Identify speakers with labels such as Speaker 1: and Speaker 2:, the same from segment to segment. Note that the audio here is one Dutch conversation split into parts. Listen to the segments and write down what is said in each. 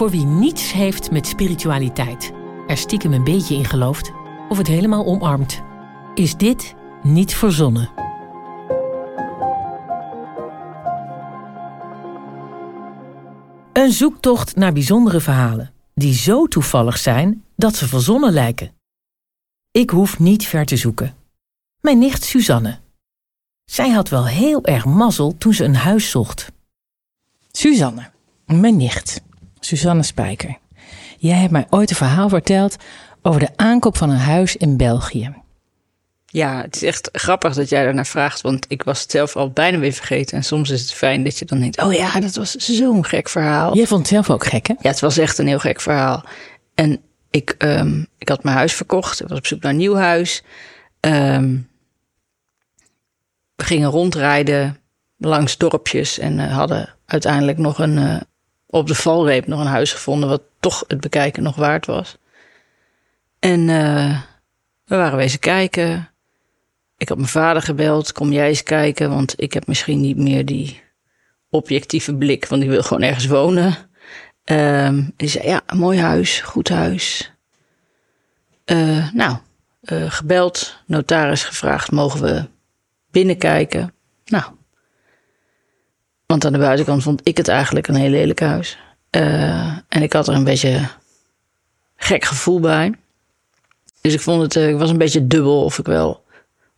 Speaker 1: Voor wie niets heeft met spiritualiteit, er stiekem een beetje in gelooft of het helemaal omarmt, is dit niet verzonnen. Een zoektocht naar bijzondere verhalen die zo toevallig zijn dat ze verzonnen lijken. Ik hoef niet ver te zoeken. Mijn nicht Suzanne. Zij had wel heel erg mazzel toen ze een huis zocht.
Speaker 2: Suzanne, mijn nicht, Suzanne Spijker. Jij hebt mij ooit een verhaal verteld over de aankoop van een huis in België.
Speaker 3: Ja, het is echt grappig dat jij daarnaar vraagt, want ik was het zelf al bijna weer vergeten. En soms is het fijn dat je dan denkt, oh ja, dat was zo'n gek verhaal.
Speaker 2: Jij vond het zelf ook gek, hè?
Speaker 3: Ja, het was echt een heel gek verhaal. En ik, um, ik had mijn huis verkocht, ik was op zoek naar een nieuw huis. Um, we gingen rondrijden langs dorpjes en uh, hadden uiteindelijk nog een, uh, op de valreep nog een huis gevonden, wat toch het bekijken nog waard was. En uh, we waren wezen kijken. Ik had mijn vader gebeld, kom jij eens kijken, want ik heb misschien niet meer die objectieve blik, want ik wil gewoon ergens wonen. Um, die zei, ja, mooi huis, goed huis. Uh, nou, uh, gebeld, notaris gevraagd, mogen we binnenkijken? Nou, want aan de buitenkant vond ik het eigenlijk een heel lelijk huis. Uh, en ik had er een beetje gek gevoel bij. Dus ik vond het, ik was een beetje dubbel of ik wel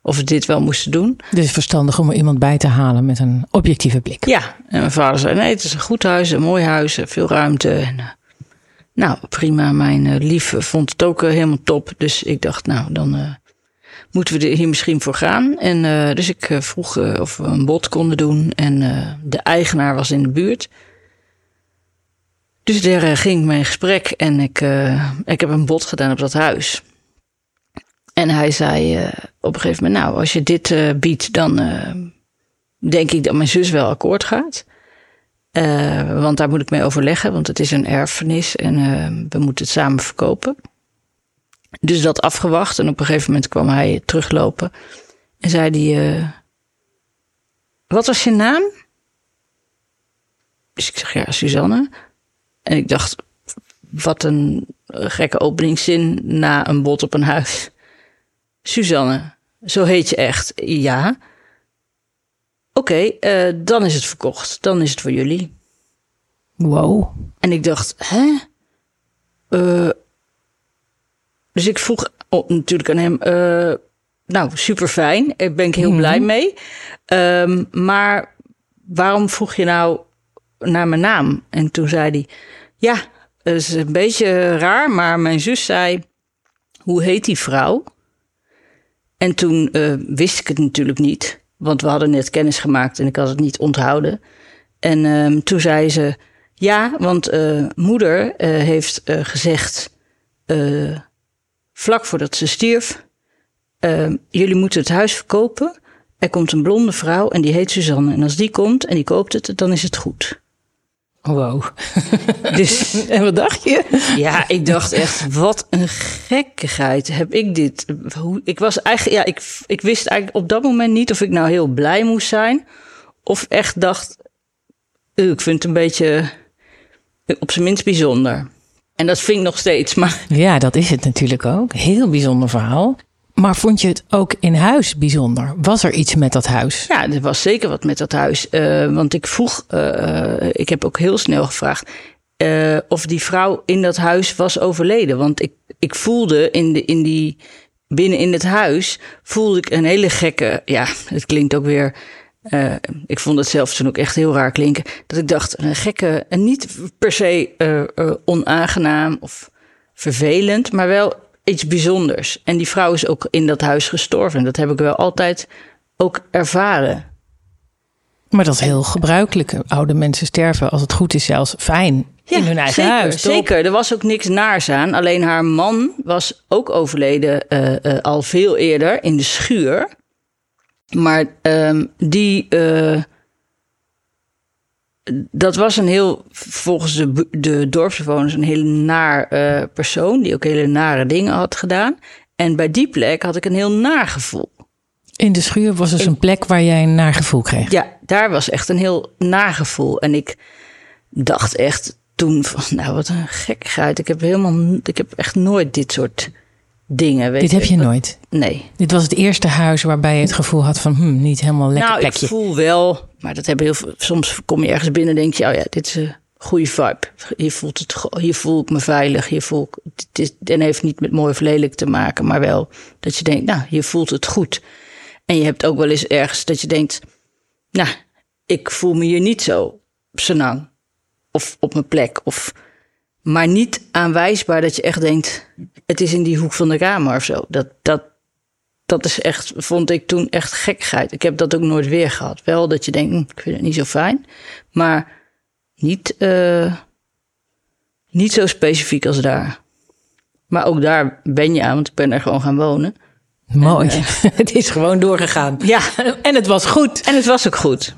Speaker 3: of we dit wel moesten doen.
Speaker 2: Dus verstandig om er iemand bij te halen met een objectieve blik.
Speaker 3: Ja, en mijn vader zei: nee, het is een goed huis, een mooi huis, veel ruimte. En, uh, nou, prima. Mijn lief vond het ook helemaal top. Dus ik dacht, nou, dan moeten we er hier misschien voor gaan. En dus ik vroeg of we een bod konden doen. En de eigenaar was in de buurt. Dus daar ging mijn gesprek en ik, ik heb een bod gedaan op dat huis. En hij zei op een gegeven moment, nou, als je dit biedt, dan denk ik dat mijn zus wel akkoord gaat. want daar moet ik mee overleggen, want het is een erfenis en we moeten het samen verkopen. Dus dat afgewacht en op een gegeven moment kwam hij teruglopen en zei hij, wat was je naam? Dus ik zeg, ja, Suzanne. En ik dacht, wat een gekke openingszin na een bod op een huis. Suzanne, zo heet je echt. Ja. Oké, okay, uh, dan is het verkocht. Dan is het voor jullie.
Speaker 2: Wow.
Speaker 3: En ik dacht, hè? Uh, dus ik vroeg oh, natuurlijk aan hem, uh, nou, super fijn. Daar ben ik heel mm -hmm. blij mee. Um, maar waarom vroeg je nou naar mijn naam? En toen zei hij, ja, dat is een beetje raar, maar mijn zus zei, hoe heet die vrouw? En toen uh, wist ik het natuurlijk niet, want we hadden net kennis gemaakt en ik had het niet onthouden. En uh, toen zei ze: Ja, want uh, moeder heeft gezegd, vlak voordat ze stierf: Jullie moeten het huis verkopen. Er komt een blonde vrouw en die heet Suzanne. En als die komt en die koopt het, dan is het goed.
Speaker 2: Wow. Dus, en wat dacht je?
Speaker 3: Ja, ik dacht echt, wat een gekkigheid heb ik dit. Hoe, ik was eigenlijk, ja, ik, ik wist eigenlijk op dat moment niet of ik nou heel blij moest zijn. Of echt dacht, ik vind het een beetje op zijn minst bijzonder. En dat vind ik nog steeds, maar...
Speaker 2: Ja, dat is het natuurlijk ook. Heel bijzonder verhaal. Maar vond je het ook in huis bijzonder? Was er iets met dat huis?
Speaker 3: Ja, er was zeker wat met dat huis. Uh, want ik vroeg, uh, ik heb ook heel snel gevraagd uh, of die vrouw in dat huis was overleden. Want ik, ik voelde in, de, in die, binnen in het huis, voelde ik een hele gekke, ja, het klinkt ook weer, ik vond het zelf toen ook echt heel raar klinken. Dat ik dacht, een gekke, en niet per se onaangenaam of vervelend, maar wel iets bijzonders. En die vrouw is ook in dat huis gestorven. Dat heb ik wel altijd ook ervaren.
Speaker 2: Maar dat is heel gebruikelijk. Oude mensen sterven, als het goed is, zelfs fijn ja, in hun eigen
Speaker 3: zeker,
Speaker 2: huis.
Speaker 3: Toch? Zeker, er was ook niks naars aan. Alleen haar man was ook overleden al veel eerder in de schuur. Maar uh, die uh, dat was een heel, volgens de, de dorpsbewoners, een hele naar uh, persoon. Die ook hele nare dingen had gedaan. En bij die plek had ik een heel naar gevoel.
Speaker 2: In de schuur was dus een plek waar jij een naar gevoel kreeg?
Speaker 3: Ja, daar was echt een heel naar gevoel. En ik dacht echt, toen van, nou wat een gekkigheid. Ik heb helemaal, ik heb echt nooit dit soort dingen. Weet
Speaker 1: Dit heb je nooit.
Speaker 3: Nee.
Speaker 1: Dit was het eerste huis waarbij je het gevoel had van hm, niet helemaal lekker
Speaker 3: nou,
Speaker 1: plekje.
Speaker 3: ik voel wel, maar dat hebben heel veel. Soms kom je ergens binnen en denk je, oh ja, dit is een goede vibe. Hier voelt het, hier voel ik me veilig. Hier voel ik, het is, en heeft niet met mooi of lelijk te maken, maar wel dat je denkt, nou, hier voelt het goed. En je hebt ook wel eens ergens dat je denkt, nou, ik voel me hier niet zo senang of op mijn plek of maar niet aanwijsbaar dat je echt denkt, het is in die hoek van de kamer of zo. Dat, dat, dat is echt, vond ik toen echt gekkigheid. Ik heb dat ook nooit weer gehad. Wel dat je denkt, hm, ik vind het niet zo fijn. Maar niet, eh, niet zo specifiek als daar. Maar ook daar ben je aan, want ik ben er gewoon gaan wonen.
Speaker 1: Mooi. het is gewoon doorgegaan.
Speaker 3: Ja,
Speaker 1: En het was goed.
Speaker 3: en het was ook goed.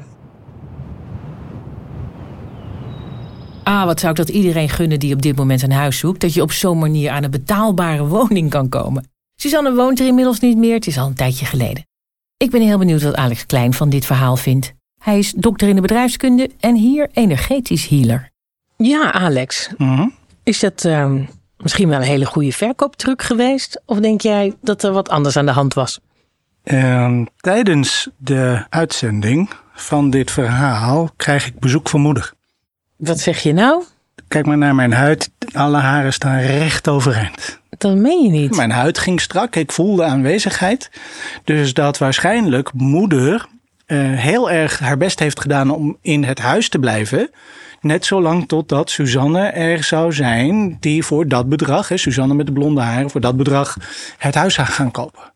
Speaker 4: Ah, wat zou ik dat iedereen gunnen die op dit moment een huis zoekt, dat je op zo'n manier aan een betaalbare woning kan komen. Suzanne woont er inmiddels niet meer, het is al een tijdje geleden. Ik ben heel benieuwd wat Alex Klein van dit verhaal vindt. Hij is dokter in de bedrijfskunde en hier energetisch healer.
Speaker 1: Ja, Alex. Is dat ehm, misschien wel een hele goede verkooptruc geweest? Of denk jij dat er wat anders aan de hand was?
Speaker 5: Ehm, tijdens de uitzending van dit verhaal krijg ik bezoek van moeder.
Speaker 1: Wat zeg je nou?
Speaker 5: Kijk maar naar mijn huid. Alle haren staan recht overeind.
Speaker 1: Dat meen je niet.
Speaker 5: Mijn huid ging strak. Ik voelde aanwezigheid. Dus dat waarschijnlijk moeder eh, heel erg haar best heeft gedaan om in het huis te blijven. Net zolang totdat Suzanne er zou zijn die voor dat bedrag, hè, Suzanne met de blonde haren, voor dat bedrag het huis zou gaan kopen.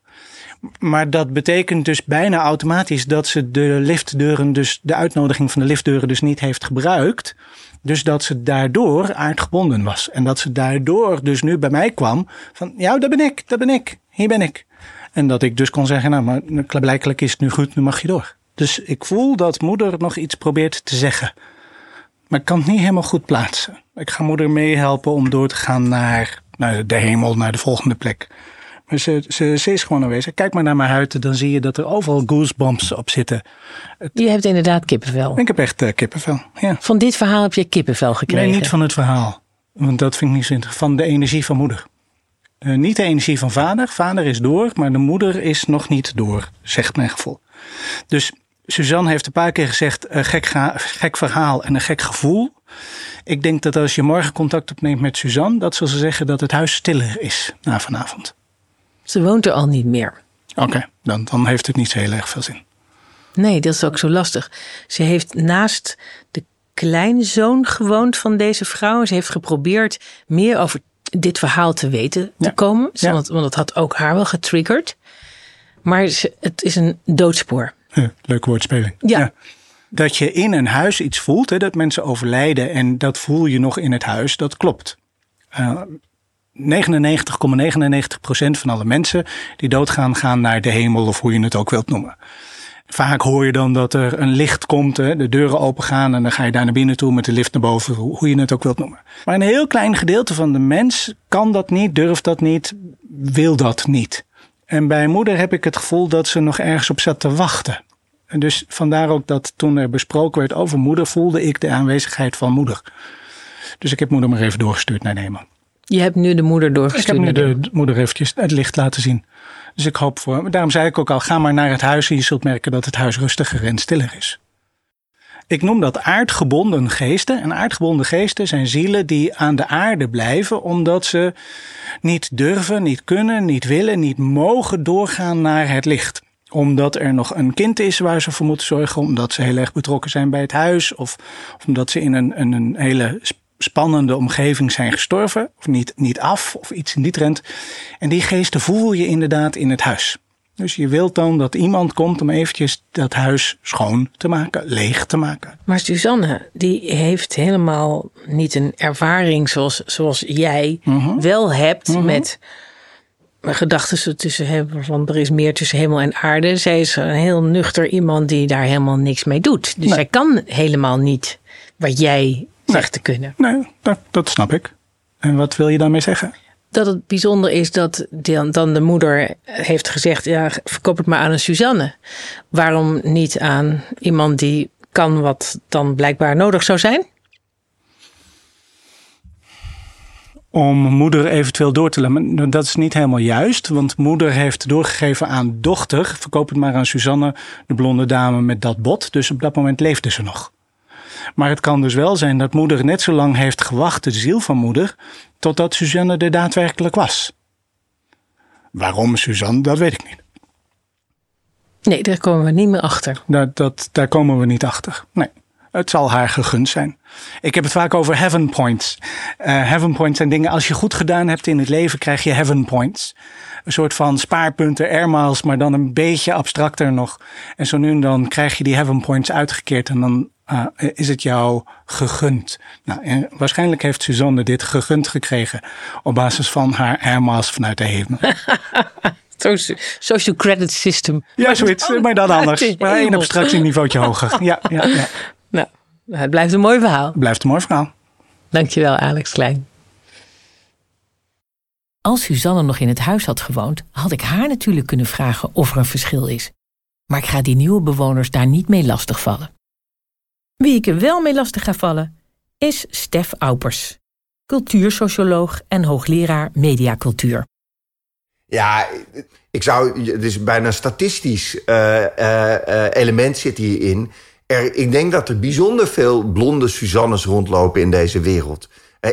Speaker 5: Maar dat betekent dus bijna automatisch dat ze de liftdeuren, dus de uitnodiging van de liftdeuren dus niet heeft gebruikt. Dus dat ze daardoor aardgebonden was. En dat ze daardoor dus nu bij mij kwam van, ja, daar ben ik, daar ben ik, hier ben ik. En dat ik dus kon zeggen, nou, maar blijkbaar is het nu goed, nu mag je door. Dus ik voel dat moeder nog iets probeert te zeggen. Maar ik kan het niet helemaal goed plaatsen. Ik ga moeder meehelpen om door te gaan naar, naar de hemel, naar de volgende plek. Maar ze, ze, ze is gewoon aanwezig. Kijk maar naar mijn huid, dan zie je dat er overal goosebumps op zitten.
Speaker 1: Je hebt inderdaad kippenvel.
Speaker 5: Ik heb echt eh, kippenvel. Ja.
Speaker 1: Van dit verhaal heb je kippenvel gekregen.
Speaker 5: Nee, niet van het verhaal. Want dat vind ik niet zo interessant. Van de energie van moeder. Eh, niet de energie van vader. Vader is door, maar de moeder is nog niet door, zegt mijn gevoel. Dus Suzanne heeft een paar keer gezegd: een gek, gek verhaal en een gek gevoel. Ik denk dat als je morgen contact opneemt met Suzanne, dat zal ze zeggen dat het huis stiller is na vanavond.
Speaker 1: Ze woont er al niet meer.
Speaker 5: Oké, dan, dan heeft het niet zo heel erg veel zin.
Speaker 1: Nee, dat is ook zo lastig. Ze heeft naast de kleinzoon gewoond van deze vrouw. Ze heeft geprobeerd meer over dit verhaal te weten te komen.
Speaker 5: Ja.
Speaker 1: Want, want het had ook haar wel getriggerd. Maar ze, het is een doodspoor.
Speaker 5: Leuke woordspeling.
Speaker 1: Ja.
Speaker 5: Dat je in een huis iets voelt, hè, dat mensen overlijden en dat voel je nog in het huis, dat klopt. Eh, 99,99% van alle mensen die doodgaan, gaan naar de hemel of hoe je het ook wilt noemen. Vaak hoor je dan dat er een licht komt, de deuren open gaan en dan ga je daar naar binnen toe met de lift naar boven, hoe je het ook wilt noemen. Maar een heel klein gedeelte van de mens kan dat niet, durft dat niet, wil dat niet. En bij moeder heb ik het gevoel dat ze nog ergens op zat te wachten. En dus vandaar ook dat toen er besproken werd over moeder, voelde ik de aanwezigheid van moeder. Dus ik heb moeder maar even doorgestuurd naar Neeman.
Speaker 1: Je hebt nu de moeder
Speaker 5: Ik
Speaker 1: doorgestuurd.
Speaker 5: heb nu de moeder eventjes het licht laten zien. Dus ik hoop voor. Daarom zei ik ook al: ga maar naar het huis en je zult merken dat het huis rustiger en stiller is. Ik noem dat aardgebonden geesten. En aardgebonden geesten zijn zielen die aan de aarde blijven omdat ze niet durven, niet kunnen, niet willen, niet mogen doorgaan naar het licht. Omdat er nog een kind is waar ze voor moeten zorgen, omdat ze heel erg betrokken zijn bij het huis, of, of omdat ze in een, een, een hele spannende omgeving zijn gestorven, of niet, niet af, of iets in die trend. En die geesten voel je inderdaad in het huis. Dus je wilt dan dat iemand komt om eventjes dat huis schoon te maken, leeg te maken.
Speaker 1: Maar Suzanne, die heeft helemaal niet een ervaring zoals, zoals jij
Speaker 5: Mhm.
Speaker 1: wel hebt met gedachten tussen hem, van er is meer tussen hemel en aarde. Zij is een heel nuchter iemand die daar helemaal niks mee doet. Dus
Speaker 5: Nee.
Speaker 1: zij kan helemaal niet wat jij zegt te kunnen.
Speaker 5: Nee, dat, dat snap ik. En wat wil je daarmee zeggen?
Speaker 1: Dat het bijzonder is dat dan, dan de moeder heeft gezegd: ja, verkoop het maar aan een Suzanne. Waarom niet aan iemand die kan wat dan blijkbaar nodig zou zijn?
Speaker 5: om moeder eventueel door te laten. Dat is niet helemaal juist, want moeder heeft doorgegeven aan dochter: verkoop het maar aan Suzanne, de blonde dame met dat bot. Dus op dat moment leefde ze nog. Maar het kan dus wel zijn dat moeder net zo lang heeft gewacht, de ziel van moeder, totdat Suzanne er daadwerkelijk was. Waarom Suzanne, dat weet ik niet.
Speaker 2: Nee, daar komen we niet meer achter.
Speaker 5: Dat, dat, daar komen we niet achter. Nee. Het zal haar gegund zijn. Ik heb het vaak over heaven points. Uh, heaven points zijn dingen, als je goed gedaan hebt in het leven, krijg je heaven points. Een soort van spaarpunten, air miles, maar dan een beetje abstracter nog. En zo nu en dan krijg je die heaven points uitgekeerd en dan uh, is het jou gegund. Nou, en waarschijnlijk heeft Suzanne dit gegund gekregen op basis van haar air miles vanuit de hemel.
Speaker 2: Social credit system.
Speaker 5: Ja, zoiets, maar dan anders. Maar één abstractieniveautje hoger. Ja, ja, ja.
Speaker 2: Nou, het blijft een mooi verhaal.
Speaker 5: Blijft een mooi verhaal.
Speaker 2: Dankjewel, Alex Klein.
Speaker 1: Als Suzanne nog in het huis had gewoond, had ik haar natuurlijk kunnen vragen of er een verschil is. Maar ik ga die nieuwe bewoners daar niet mee lastigvallen. Wie ik er wel mee lastig ga vallen, is Stef Aupers, cultuursocioloog en hoogleraar mediacultuur.
Speaker 6: Ja, ik zou, het is bijna statistisch uh, uh, element zit hierin. Er, ik denk dat er bijzonder veel blonde Suzannes rondlopen in deze wereld.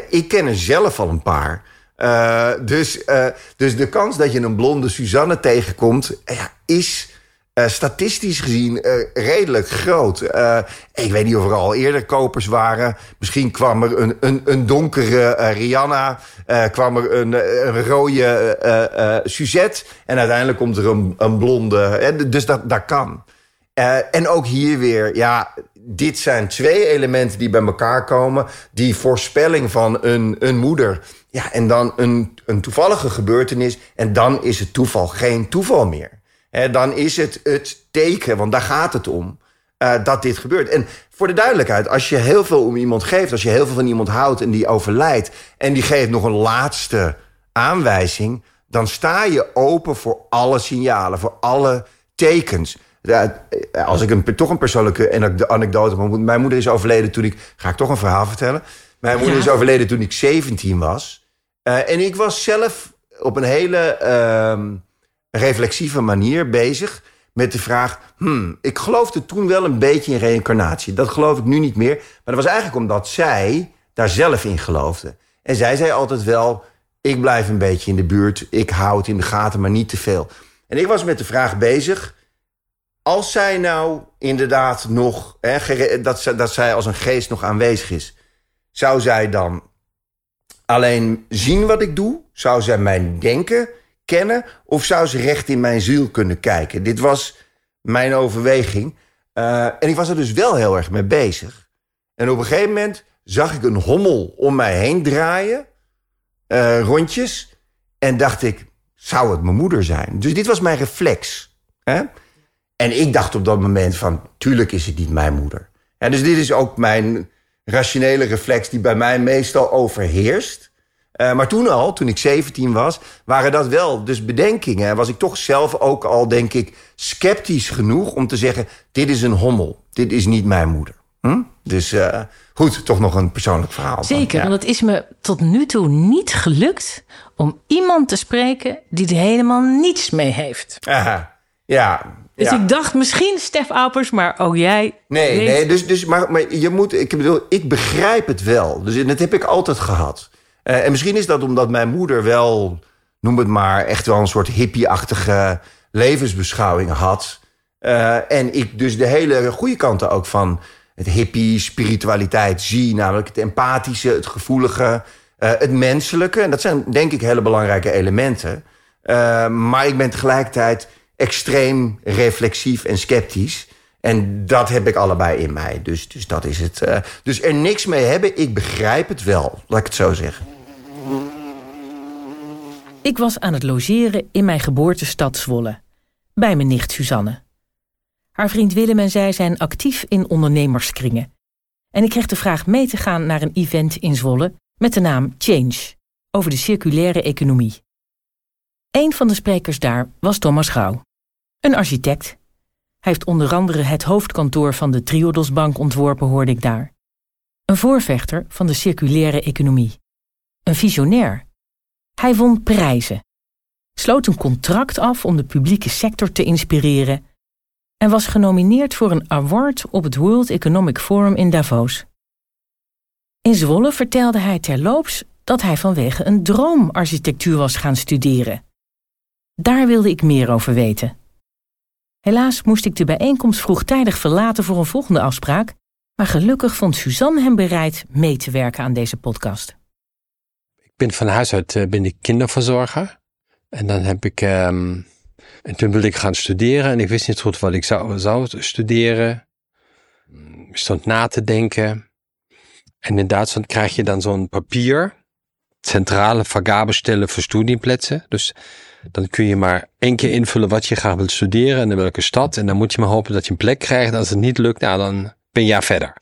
Speaker 6: ik ken er zelf al een paar. dus, dus de kans dat je een blonde Suzanne tegenkomt, is uh, statistisch gezien uh, redelijk groot. Uh, ik weet niet of er al eerder kopers waren. Misschien kwam er een, een, een donkere Rihanna. kwam er een, een rode Suzette. En uiteindelijk komt er een, een blonde. dus dat, dat kan. en ook hier weer, ja, dit zijn twee elementen die bij elkaar komen. Die voorspelling van een, een moeder. Ja, en dan een, een toevallige gebeurtenis. En dan is het toeval geen toeval meer dan is het het teken, want daar gaat het om, uh, dat dit gebeurt. En voor de duidelijkheid, als je heel veel om iemand geeft, als je heel veel van iemand houdt en die overlijdt, en die geeft nog een laatste aanwijzing, dan sta je open voor alle signalen, voor alle tekens. als ik een, toch een persoonlijke anekdote. Mijn moeder is overleden toen ik. Ga ik toch een verhaal vertellen? Mijn moeder is overleden toen ik 17 was. Uh, en ik was zelf op een hele. Uh, reflexieve manier bezig met de vraag... Hmm, ik geloofde toen wel een beetje in reïncarnatie. Dat geloof ik nu niet meer. Maar dat was eigenlijk omdat zij daar zelf in geloofde. En zij zei altijd wel... ik blijf een beetje in de buurt, ik hou het in de gaten, maar niet te veel. En ik was met de vraag bezig... als zij nou inderdaad nog... Hè, dat, dat zij als een geest nog aanwezig is... zou zij dan alleen zien wat ik doe? Zou zij mijn denken kennen of zou ze recht in mijn ziel kunnen kijken? Dit was mijn overweging. Uh, en ik was er dus wel heel erg mee bezig. En op een gegeven moment zag ik een hommel om mij heen draaien, uh, rondjes. En dacht ik, zou het mijn moeder zijn? Dus dit was mijn reflex. Hè? En ik dacht op dat moment van, tuurlijk is het niet mijn moeder. En dus dit is ook mijn rationele reflex die bij mij meestal overheerst. Uh, maar toen al, toen ik 17 was, waren dat wel dus bedenkingen. En was ik toch zelf ook al, denk ik, sceptisch genoeg om te zeggen: dit is een hommel. Dit is niet mijn moeder. Hm? Dus uh, goed, toch nog een persoonlijk verhaal.
Speaker 2: Zeker, want het is me tot nu toe niet gelukt om iemand te spreken die er helemaal niets mee heeft.
Speaker 6: Aha, ja.
Speaker 2: Dus ik dacht misschien Stef Aupers, maar ook jij.
Speaker 6: Nee, nee, dus, dus maar, maar je moet, ik bedoel, ik begrijp het wel. Dus dat heb ik altijd gehad. Uh, en misschien is dat omdat mijn moeder wel, noem het maar, echt wel een soort hippie-achtige levensbeschouwing had. Uh, en ik dus de hele goede kanten ook van het hippie, spiritualiteit zie. Namelijk het empathische, het gevoelige, uh, het menselijke. En dat zijn denk ik hele belangrijke elementen. maar ik ben tegelijkertijd extreem reflexief en sceptisch. En dat heb ik allebei in mij. Dus, dus dat is het. dus er niks mee hebben, ik begrijp het wel, laat ik het zo zeggen.
Speaker 1: Ik was aan het logeren in mijn geboortestad Zwolle, bij mijn nicht Suzanne. Haar vriend Willem en zij zijn actief in ondernemerskringen. En ik kreeg de vraag mee te gaan naar een event in Zwolle met de naam Change, over de circulaire economie. Een van de sprekers daar was Thomas Grauw, een architect. Hij heeft onder andere het hoofdkantoor van de Triodosbank ontworpen, hoorde ik daar. Een voorvechter van de circulaire economie. een visionair. Hij won prijzen, sloot een contract af om de publieke sector te inspireren en was genomineerd voor een award op het World Economic Forum in Davos. In Zwolle vertelde hij terloops dat hij vanwege een droomarchitectuur was gaan studeren. Daar wilde ik meer over weten. Helaas moest ik de bijeenkomst vroegtijdig verlaten voor een volgende afspraak, maar gelukkig vond Suzanne hem bereid mee te werken aan deze podcast.
Speaker 7: Ben van huis uit uh, ben ik kinderverzorger. En dan heb ik. Um, en toen wilde ik gaan studeren en ik wist niet goed wat ik zou, zou studeren. Ik stond na te denken. En in Duitsland krijg je dan zo'n papier. Centrale vergabestellen voor studieplätze. Dus dan kun je maar één keer invullen wat je graag wilt studeren en in welke stad. En dan moet je maar hopen dat je een plek krijgt. Als het niet lukt, nou, dan ben je jaar verder.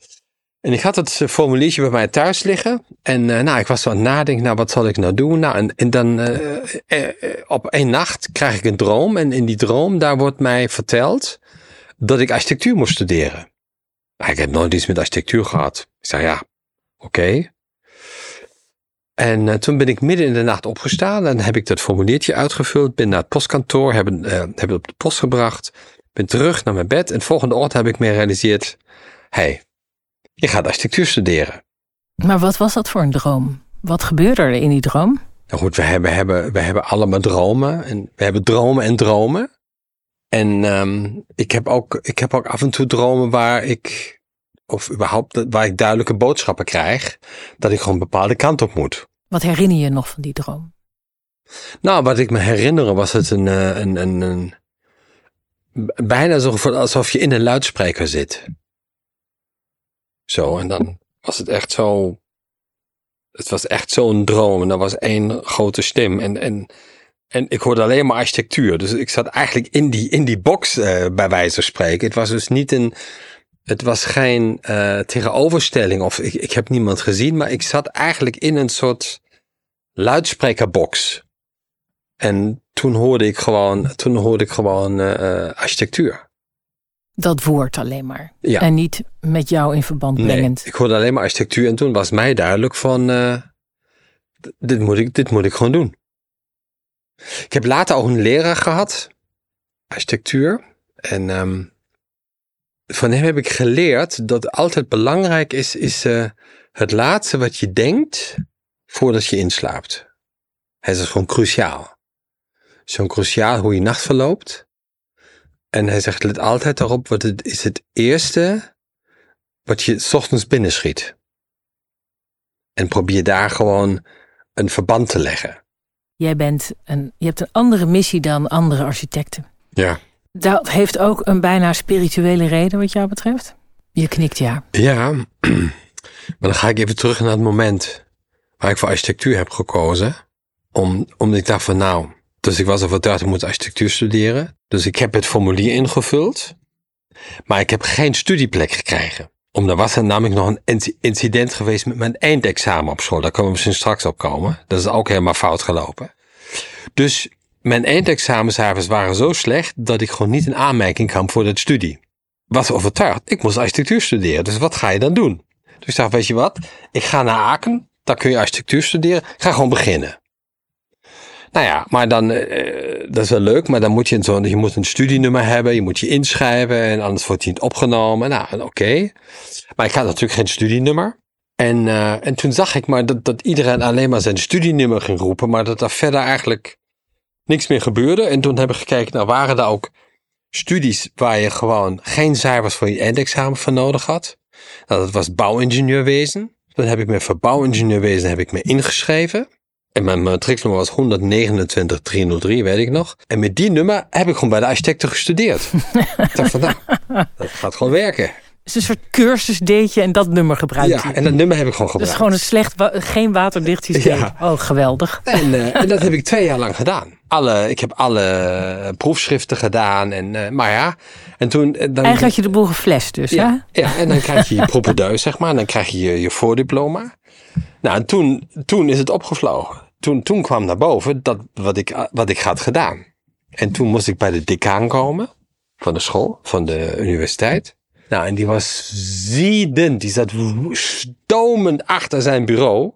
Speaker 7: En ik had het formuliertje bij mij thuis liggen. En uh, nou, ik was zo aan het nadenken, nou, wat zal ik nou doen? Nou, en, dan uh, op één nacht krijg ik een droom. En in die droom, daar wordt mij verteld dat ik architectuur moest studeren. Ik heb nooit iets met architectuur gehad. Ik zei, ja, oké. En toen ben ik midden in de nacht opgestaan en heb ik dat formuliertje uitgevuld. Ben naar het postkantoor, heb, heb het op de post gebracht. Ben terug naar mijn bed en de volgende ochtend heb ik me gerealiseerd. hey, je gaat architectuur studeren.
Speaker 1: Maar wat was dat voor een droom? Wat gebeurde er in die droom?
Speaker 7: Nou goed, we hebben, hebben, we hebben allemaal dromen. En we hebben dromen en dromen. En um, ik, heb ook, ik heb ook af en toe dromen waar ik of überhaupt waar ik duidelijke boodschappen krijg, dat ik gewoon een bepaalde kant op moet.
Speaker 1: Wat herinner je nog van die droom?
Speaker 7: Nou, wat ik me herinner was het een, een, een, een bijna alsof je in een luidspreker zit. Zo, en dan was het echt zo, het was echt zo'n droom en er was één grote stem en, en, en ik hoorde alleen maar architectuur. Dus ik zat eigenlijk in die, in die box uh, bij wijze van spreken. Het was dus niet een, het was geen uh, tegenoverstelling of ik, ik heb niemand gezien, maar ik zat eigenlijk in een soort luidsprekerbox. En toen hoorde ik gewoon, toen hoorde ik gewoon uh, architectuur.
Speaker 1: Dat woord alleen maar.
Speaker 7: Ja.
Speaker 1: En niet met jou in verband brengend.
Speaker 7: Nee, ik hoorde alleen maar architectuur en toen was mij duidelijk van, uh, dit, moet ik, dit moet ik gewoon doen. Ik heb later ook een leraar gehad, architectuur. En um, van hem heb ik geleerd dat altijd belangrijk is, is uh, het laatste wat je denkt voordat je inslaapt. Het is gewoon cruciaal. Zo'n cruciaal hoe je nacht verloopt. En hij zegt, let altijd daarop, wat het is het eerste wat je s ochtends binnenschiet. En probeer daar gewoon een verband te leggen.
Speaker 1: Jij bent een, je hebt een andere missie dan andere architecten.
Speaker 7: Ja.
Speaker 1: Dat heeft ook een bijna spirituele reden wat jou betreft? Je knikt ja.
Speaker 7: Ja, maar dan ga ik even terug naar het moment waar ik voor architectuur heb gekozen. Om, omdat ik dacht van nou, dus ik was overtuigd ik moet architectuur studeren. Dus ik heb het formulier ingevuld. Maar ik heb geen studieplek gekregen. Omdat was er namelijk nog een incident geweest met mijn eindexamen op school. Daar kunnen we misschien straks op komen. Dat is ook helemaal fout gelopen. Dus mijn eindexamencijfers waren zo slecht dat ik gewoon niet in aanmerking kwam voor dat studie. Was overtuigd, ik moest architectuur studeren, dus wat ga je dan doen? Dus ik dacht, weet je wat, ik ga naar Aken, daar kun je architectuur studeren, ik ga gewoon beginnen. Nou ja, maar dan, uh, dat is wel leuk, maar dan moet je, zo, je moet een studienummer hebben, je moet je inschrijven en anders wordt je niet opgenomen. Nou, oké. Maar ik had natuurlijk geen studienummer. En, uh, en toen zag ik maar dat, dat iedereen alleen maar zijn studienummer ging roepen, maar dat er verder eigenlijk niks meer gebeurde. En toen hebben we gekeken, nou waren er ook studies waar je gewoon geen cijfers voor je eindexamen voor nodig had. Nou, dat was bouwingenieurwezen. Dan heb ik me voor bouwingenieurwezen heb ik me ingeschreven. En mijn matriculnummer was 129303, weet ik nog. En met die nummer heb ik gewoon bij de architecten gestudeerd. ik dacht van, nou, dat gaat gewoon werken
Speaker 1: is een soort cursus deed je en dat nummer gebruikte
Speaker 7: Ja, en dat nummer heb ik gewoon gebruikt.
Speaker 1: Dus gewoon een slecht, geen waterdicht systeem. Ja. Oh, geweldig.
Speaker 7: En, uh, en, dat heb ik twee jaar lang gedaan. Alle, ik heb alle proefschriften gedaan. En, uh, maar ja, en toen... Dan,
Speaker 1: Eigenlijk had je de boel geflasht dus,
Speaker 7: ja, Ja, en dan krijg je je propedeus, zeg maar. En dan krijg je je, je voordiploma. Nou, en toen, toen is het opgevlogen. Toen, toen kwam naar boven dat wat ik, wat ik had gedaan. En toen moest ik bij de decaan komen van de school, van de universiteit. Nou, en die was ziedend. Die zat stomend achter zijn bureau.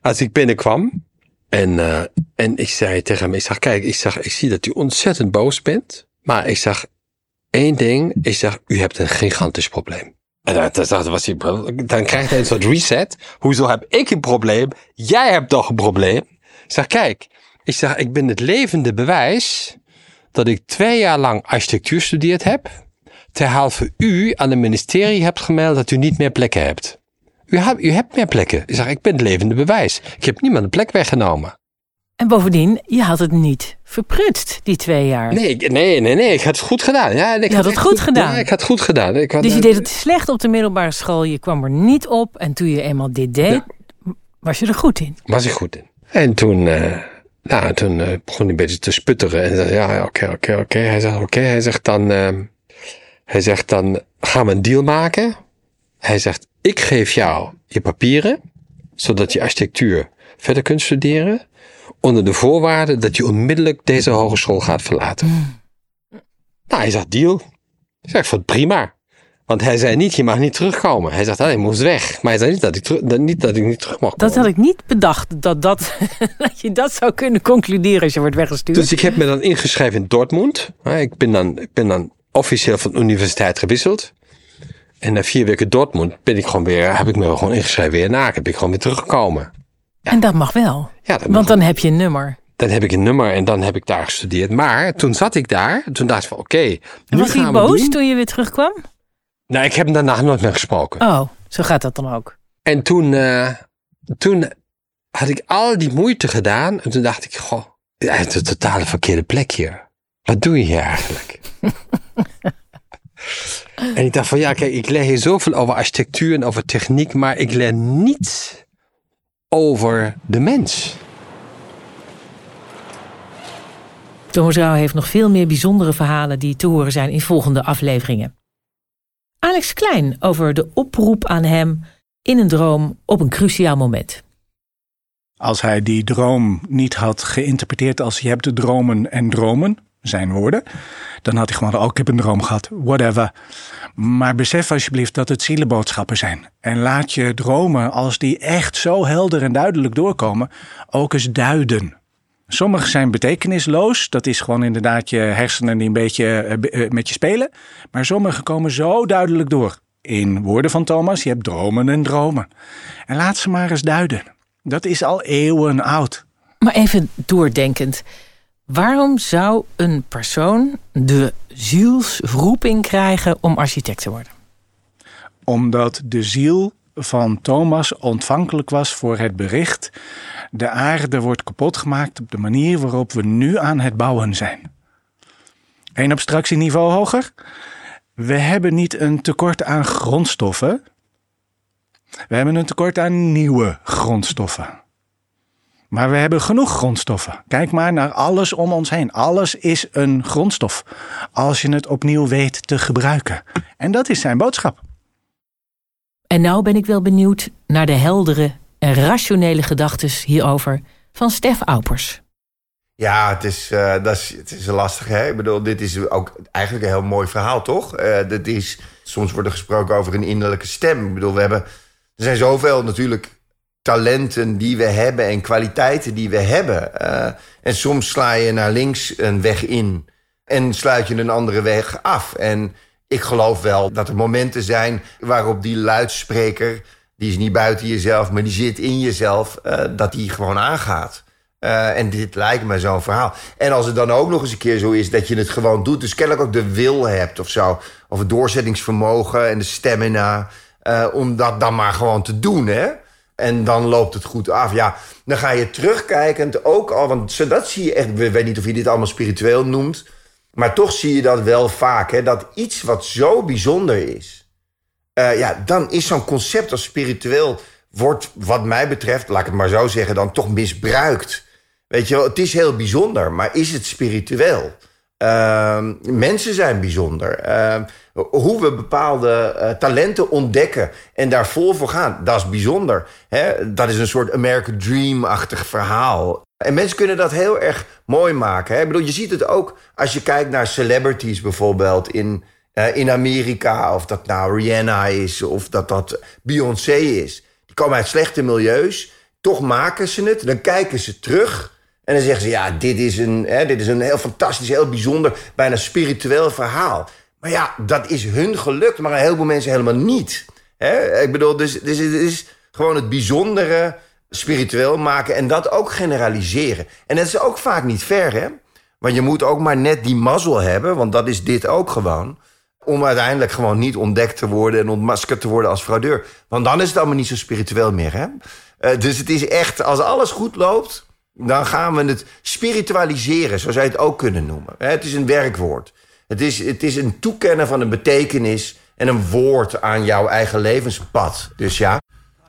Speaker 7: als ik binnenkwam en, eh, en ik zei tegen hem, ik zeg, kijk, ik, zeg, ik zie dat u ontzettend boos bent. Maar ik zeg, één ding, ik zeg, u hebt een gigantisch probleem. Was dan krijgt hij een soort reset. Hoezo heb ik een probleem? Jij hebt toch een probleem? Ik zeg, kijk, ik zeg, ik ben het levende bewijs dat ik twee jaar lang architectuur studeerd heb. Terhalve u aan het ministerie hebt gemeld dat u niet meer plekken hebt. U, hebt, u hebt meer plekken. Ik zeg, ik ben het levende bewijs. Ik heb niemand een plek weggenomen.
Speaker 1: En bovendien, je had het niet verprutst, die twee jaar.
Speaker 7: Nee, nee, nee, nee. Ik had het goed gedaan. Ja, ik
Speaker 1: Je had het goed gedaan.
Speaker 7: Ja, ik had het goed gedaan. Ik had,
Speaker 1: Dus je deed het slecht op de middelbare school, je kwam er niet op. En toen je eenmaal dit deed, was je er goed in.
Speaker 7: was ik goed in. En toen, eh, nou, toen eh, begon hij een beetje te sputteren. En zei, ja, ja, oké, oké, oké. Hij zegt, oké. Hij zegt dan, ehm, hij zegt dan, gaan we een deal maken? Hij zegt, ik geef jou je papieren, zodat je architectuur verder kunt studeren. Onder de voorwaarde dat je onmiddellijk deze hogeschool gaat verlaten. Nou, hij zegt, deal. Ik zeg, het prima. Want hij zei niet, je mag niet terugkomen. Hij zegt, ah, hij moest weg. Maar hij zei niet dat ik, terug, dat- niet, dat ik niet terug
Speaker 1: Dat
Speaker 7: komen.
Speaker 1: had ik niet bedacht, dat, dat, dat je dat zou kunnen concluderen als je wordt weggestuurd.
Speaker 7: Dus ik heb me dan ingeschreven in Dortmund. Ik ben dan, ik ben dan officieel van de universiteit gewisseld. En na vier weken Dortmund ben ik gewoon weer, heb ik me gewoon ingeschreven weer in Aken. Ben ik gewoon weer teruggekomen.
Speaker 1: En dat mag wel,
Speaker 7: Ja, dat
Speaker 1: want dan heb je een nummer.
Speaker 7: dan heb ik een nummer en dan heb ik daar gestudeerd. Maar toen zat ik daar, toen dacht ik van oké,
Speaker 1: En was hij boos
Speaker 7: doen.
Speaker 1: toen je weer terugkwam?
Speaker 7: Nou, ik heb hem daarna nooit meer gesproken.
Speaker 1: Oh, zo gaat dat dan ook.
Speaker 7: En toen, eh, toen had ik al die moeite gedaan. En toen dacht ik, goh, het is een totale verkeerde plek hier. Wat doe je hier eigenlijk? en ik dacht van, ja, kijk, ik leer hier zoveel over architectuur en over techniek, maar ik leer niets over de mens.
Speaker 1: Thomas Rauw heeft nog veel meer bijzondere verhalen die te horen zijn in volgende afleveringen. Alex Klein over de oproep aan hem in een droom op een cruciaal moment.
Speaker 5: Als hij die droom niet had geïnterpreteerd als je hebt de dromen en dromen, zijn woorden, dan had hij gewoon, oh, ik heb een droom gehad, whatever. Maar besef alsjeblieft dat het zielenboodschappen zijn. En laat je dromen, als die echt zo helder en duidelijk doorkomen, ook eens duiden. Sommige zijn betekenisloos. Dat is gewoon inderdaad je hersenen die een beetje eh, eh, met je spelen. Maar sommige komen zo duidelijk door. In woorden van Thomas, je hebt dromen en dromen. En laat ze maar eens duiden. Dat is al eeuwen oud.
Speaker 1: Maar even doordenkend. Waarom zou een persoon de zielsroeping krijgen om architect te worden?
Speaker 5: Omdat de ziel van Thomas ontvankelijk was voor het bericht. De aarde wordt kapot gemaakt op de manier waarop we nu aan het bouwen zijn. Eén abstractieniveau hoger. We hebben niet een tekort aan grondstoffen. We hebben een tekort aan nieuwe grondstoffen. Maar we hebben genoeg grondstoffen. Kijk maar naar alles om ons heen. Alles is een grondstof. Als je het opnieuw weet te gebruiken. En dat is zijn boodschap.
Speaker 1: En nou ben ik wel benieuwd naar de heldere en rationele gedachten hierover van Stef Aupers.
Speaker 6: Ja, het is, eh, dat is, het is lastig. Hè? Ik bedoel, dit is ook eigenlijk een heel mooi verhaal, toch? Eh dit is, soms wordt er gesproken over een innerlijke stem. Ik bedoel, we hebben, er zijn zoveel natuurlijk talenten die we hebben en kwaliteiten die we hebben. Eh, en soms sla je naar links een weg in en sluit je een andere weg af. En ik geloof wel dat er momenten zijn waarop die luidspreker, die is niet buiten jezelf, maar die zit in jezelf, eh, dat die gewoon aangaat. Eh, en dit lijkt me zo'n verhaal. En als het dan ook nog eens een keer zo is dat je het gewoon doet, dus kennelijk ook de wil hebt of zo, of het doorzettingsvermogen en de stamina, om dat dan maar gewoon te doen, hè? En dan loopt het goed af. Ja, dan ga je terugkijkend ook al, want dat zie je echt. Ik weet niet of je dit allemaal spiritueel noemt, maar toch zie je dat wel vaak, hè? Dat iets wat zo bijzonder is, eh, ja, dan is zo'n concept als spiritueel wordt, wat mij betreft, laat ik het maar zo zeggen, dan toch misbruikt. Weet je wel, het is heel bijzonder, maar is het spiritueel? Ehm, mensen zijn bijzonder. Ehm, hoe we bepaalde eh, talenten ontdekken en daar vol voor gaan, dat is bijzonder. Hè? Dat is een soort American Dream-achtig verhaal. En mensen kunnen dat heel erg mooi maken. Hè? Ik bedoel, je ziet het ook als je kijkt naar celebrities bijvoorbeeld in, eh, in Amerika. Of dat nou Rihanna is of dat dat Beyoncé is. Die komen uit slechte milieus. toch maken ze het, dan kijken ze terug. En dan zeggen ze, ja, dit is een, hè, dit is een heel fantastisch, heel bijzonder, bijna spiritueel verhaal. Maar ja, dat is hun gelukt, maar een heleboel mensen helemaal niet. Hè? Ik bedoel, dus, dus het is gewoon het bijzondere spiritueel maken en dat ook generaliseren. En dat is ook vaak niet ver, hè? Want je moet ook maar net die mazzel hebben, want dat is dit ook gewoon. Om uiteindelijk gewoon niet ontdekt te worden en ontmaskerd te worden als fraudeur. Want dan is het allemaal niet zo spiritueel meer, hè? Uh, dus het is echt, als alles goed loopt, dan gaan we het spiritualiseren, zo zou het ook kunnen noemen. Het is een werkwoord. Het is, het is een toekennen van een betekenis en een woord aan jouw eigen levenspad. Dus ja,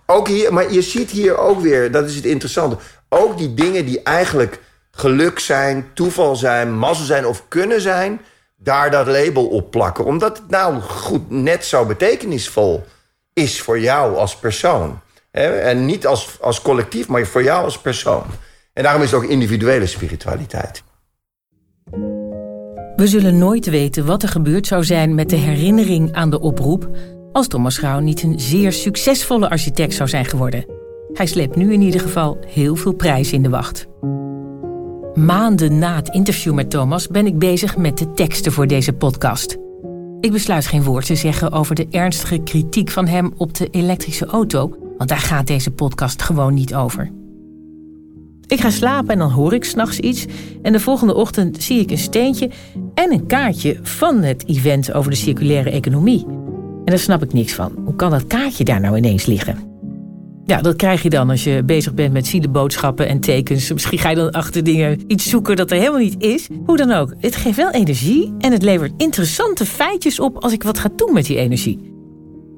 Speaker 6: ook hier, maar je ziet hier ook weer, dat is het interessante. Ook die dingen die eigenlijk geluk zijn, toeval zijn, mazzel zijn of kunnen zijn, daar dat label op plakken. Omdat het nou goed net zo betekenisvol is voor jou als persoon. En niet als, als collectief, maar voor jou als persoon. En daarom is het ook individuele spiritualiteit.
Speaker 1: We zullen nooit weten wat er gebeurd zou zijn met de herinnering aan de oproep als Thomas Grauw niet een zeer succesvolle architect zou zijn geworden. Hij sleept nu in ieder geval heel veel prijzen in de wacht. Maanden na het interview met Thomas ben ik bezig met de teksten voor deze podcast. Ik besluit geen woord te zeggen over de ernstige kritiek van hem op de elektrische auto, want daar gaat deze podcast gewoon niet over. Ik ga slapen en dan hoor ik s'nachts iets. En de volgende ochtend zie ik een steentje en een kaartje van het event over de circulaire economie. En daar snap ik niks van. Hoe kan dat kaartje daar nou ineens liggen? Ja, dat krijg je dan als je bezig bent met zielenboodschappen en tekens. Misschien ga je dan achter dingen iets zoeken dat er helemaal niet is. Hoe dan ook, het geeft wel energie en het levert interessante feitjes op als ik wat ga doen met die energie.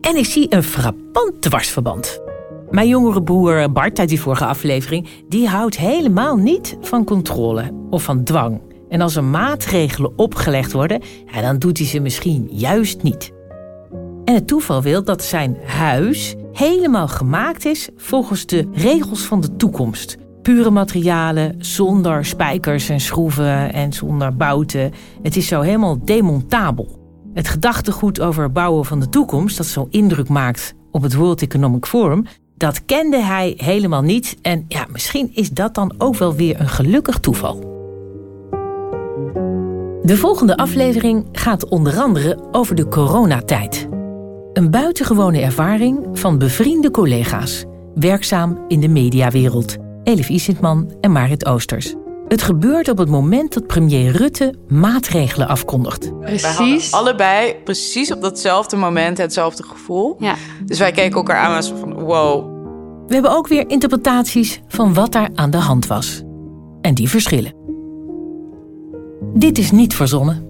Speaker 1: En ik zie een frappant dwarsverband. Mijn jongere broer Bart uit die vorige aflevering, die houdt helemaal niet van controle of van dwang. En als er maatregelen opgelegd worden, ja, dan doet hij ze misschien juist niet. En het toeval wil dat zijn huis helemaal gemaakt is volgens de regels van de toekomst. Pure materialen, zonder spijkers en schroeven en zonder bouten. Het is zo helemaal demontabel. Het gedachtegoed over bouwen van de toekomst, dat zo indruk maakt op het World Economic Forum, dat kende hij helemaal niet. En ja, misschien is dat dan ook wel weer een gelukkig toeval. De volgende aflevering gaat onder andere over de coronatijd. Een buitengewone ervaring van bevriende collega's, werkzaam in de mediawereld. Elif Isintman en Marit Oosters. Het gebeurt op het moment dat premier Rutte maatregelen afkondigt.
Speaker 8: Precies. allebei precies op datzelfde moment hetzelfde gevoel. Ja. Dus wij keken elkaar aan als van wow.
Speaker 1: We hebben ook weer interpretaties van wat daar aan de hand was. En die verschillen. Dit is niet verzonnen.